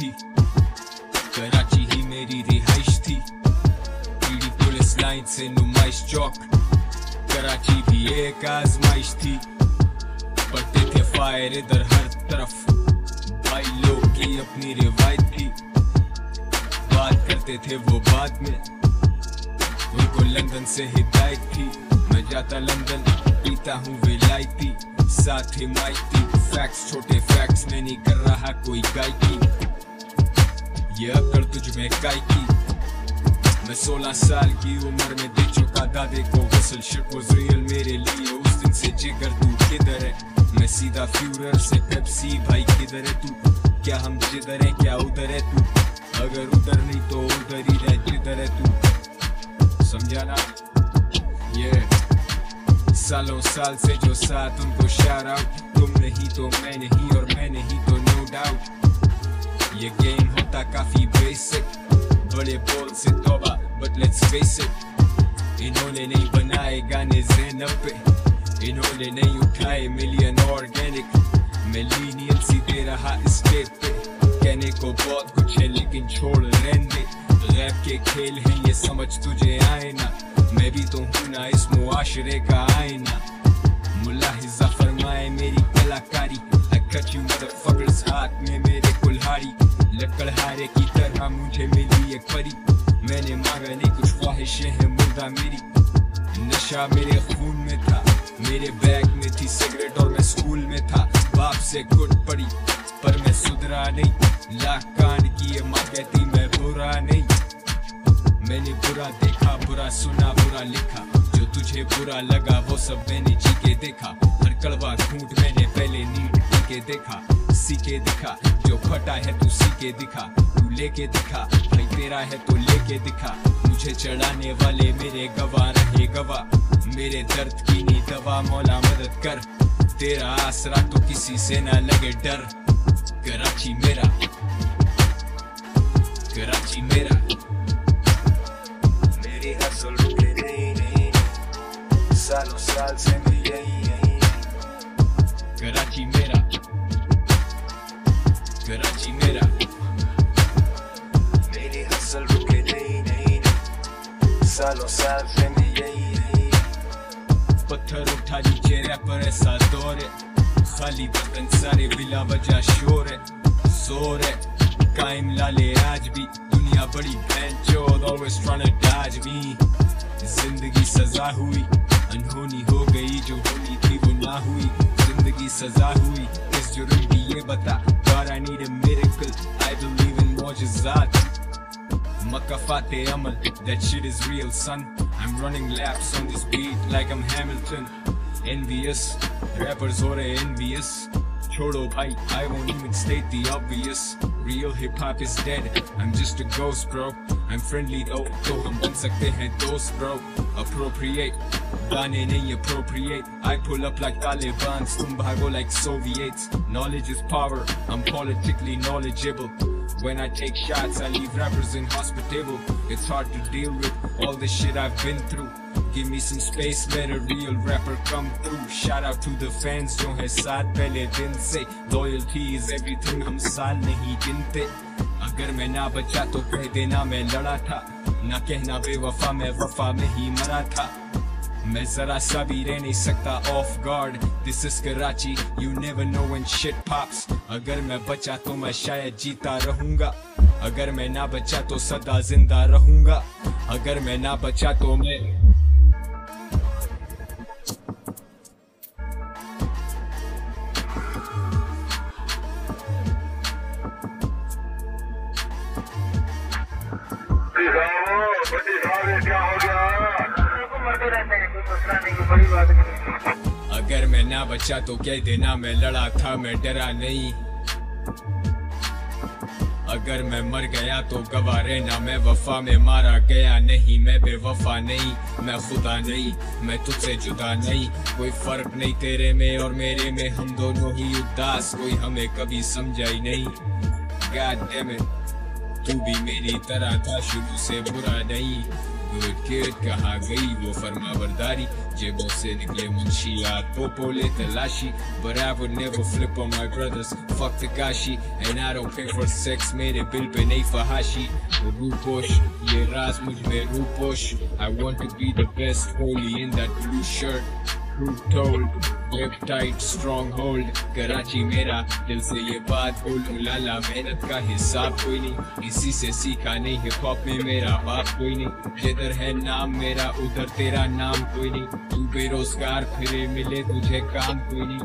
थी। कराची ही मेरी रिहाइश थी। पीडी पुलिस लाइन से नुमाइश चौक। कराची भी एक आजमाइश थी। पड़ते थे फायर इधर हर तरफ़। भाई लोग की अपनी रिवायत थी। बात करते थे वो बाद में। उनको लंदन से हिदायत थी। मैं जाता लंदन, पीता हूँ विलायती साथ ही माइती फैक्ट्स छोटे फैक्ट्स में नहीं कर रहा कोई गायकी। ये अकड़ तुझ में गाय की मैं सोलह साल की उम्र में दे चुका दादे को वसल शिट वाज रियल मेरे लिए उस दिन से जिगर तू किधर है? मैं सीधा फ्यूरर से पेप्सी भाई किधर है तू? क्या हम जिधर है, क्या उधर है तू? सालों साल से जो साथ उनको शार आउट तुम नहीं तो मैं नहीं और मैं नहीं तो नो डाउट ये गेम होता काफ़ी बेसिक बड़े बोल से तोबा बट लेट्स फेस इट इन्होंने नहीं बनाए गाने जैनब पे। इन्होंने नहीं उठाए मिलियन ऑर्गेनिक मैं लीनियंसी दे रहा स्टेप पे। कहने को बहुत कुछ है, लेकिन छोड़ रहने। रैप के खेल हैं, ये समझ तुझे आए ना। मैं भी तो हूँ ना इस मुआशरे का आईना। मुलाहिजा फरमाए मेरी कलाकारी। हाथ में मेरे कुल्हाड़ी। लकड़हारे की तरह मुझे मिली एक परी मैंने मांगा नहीं, कुछ ख्वाहिशें हैं मुर्दा मेरी। नशा मेरे खून में था, मेरे बैग में थी सिगरेट। वो सब मैंने जी के देखा। हर कड़वा घूट मैंने पहले नीट पी के देखा। सीखे दिखा, जो फटा है तू सीखे दिखा। तू लेके दिखा, भाई तेरा है तो लेके दिखा। मुझे चढ़ाने वाले मेरे गवाह रहे गवाह। मेरे दर्द की नी दवा, मौला मदद कर। तेरा आसरा तो किसी से ना लगे डर। कराची मेरा, कराची मेरी। सालों पत्थर उठा नीचे रैपर ऐसा दौर है। खाली बदन सारे बिला वजह शोर है। ज़ोर है। कायम लाले आज भी दुनिया बड़ी always trying to dodge me ज़िंदगी सजा हुई, अनहोनी हो गई, जो होनी थी वो ना हुई। ज़िंदगी सजा हुई, किस जुर्म की ये बता? God, I need a miracle. I believe in मुआजिजात Makafate Amal, that shit is real, son. I'm running laps on this beat like I'm Hamilton. Envious, rappers are envious. Chodo bhai, I won't even state the obvious. Real hip hop is dead. I'm just a ghost, bro. I'm friendly though, तो हम बन सकते हैं दोस्त, bro. Appropriate, गाने नहीं appropriate. I pull up like Taliban's, तुम भागो like Soviets. Knowledge is power. I'm politically knowledgeable. When I take shots, I leave rappers inhospitable. It's hard to deal with all the shit I've been through. Give me some space, let a real rapper come through. Shout out to the fans जो है साथ पहले दिन से. Loyalty is everything हम साल नहीं गिनते. अगर मैं ना बचा तो कह देना मैं लड़ा था. ना कहना बेवफा मैं वफा में ही मरा था. मैं जरा सा भी रह नहीं सकता off guard this is Karachi you never know when shit pops अगर मैं बचा तो मैं शायद जीता रहूँगा. अगर मैं ना बचा तो सदा ज़िंदा रहूँगा. अगर मैं ना बचा तो मैं अगर मैं ना बचा तो कह देना मैं लड़ा था, मैं डरा नहीं। अगर मैं मर गया तो गवा रहना, मैं वफा में मारा गया नहीं, मैं बेवफा नहीं, मैं खुदा नहीं, मैं तुझसे जुदा नहीं। कोई फ़र्क नहीं तेरे में और मेरे में, हम दोनों ही उदास, कोई हमें कभी समझा ही नहीं तू भी मेरी तरह था, शुरू से बुरा नहीं। गुड किड कहा गई वो फर्मा बरदारी जेबों से निकले मुंशियात पोपोले तलाशी but I would never flip on my brothers fuck the gashi and I don't pay for sex मेरे बिल पे नहीं फहाशी रूपोश ये राज मुझ में Ruposh I want to be the best holy in that blue shirt Truth told Grip tight stronghold? Karachi मेरा दिल से ये बात बोलूँ लाला मेहनत का हिसाब कोई नहीं इसी से सीखा नहीं हिप हॉप में मेरा बाप कोई नहीं जिधर है नाम मेरा उधर तेरा नाम कोई नहीं तू बेरोजगार फिरे मिले तुझे काम कोई नहीं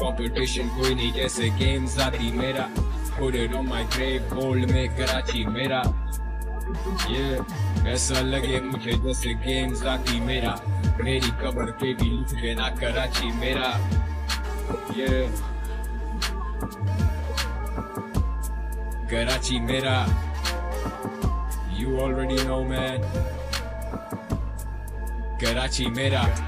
कंपटीशन कोई नहीं जैसे गेम्स आती मेरा Put it on my grave gold में कराची मेरा ये ऐसा लगे मुझे जैसे गेम्स आती मेरा। मेरी कबर पे भी लिख देना कराची मेरा। ये कराची मेरा। You already know, man. Karachi मेरा।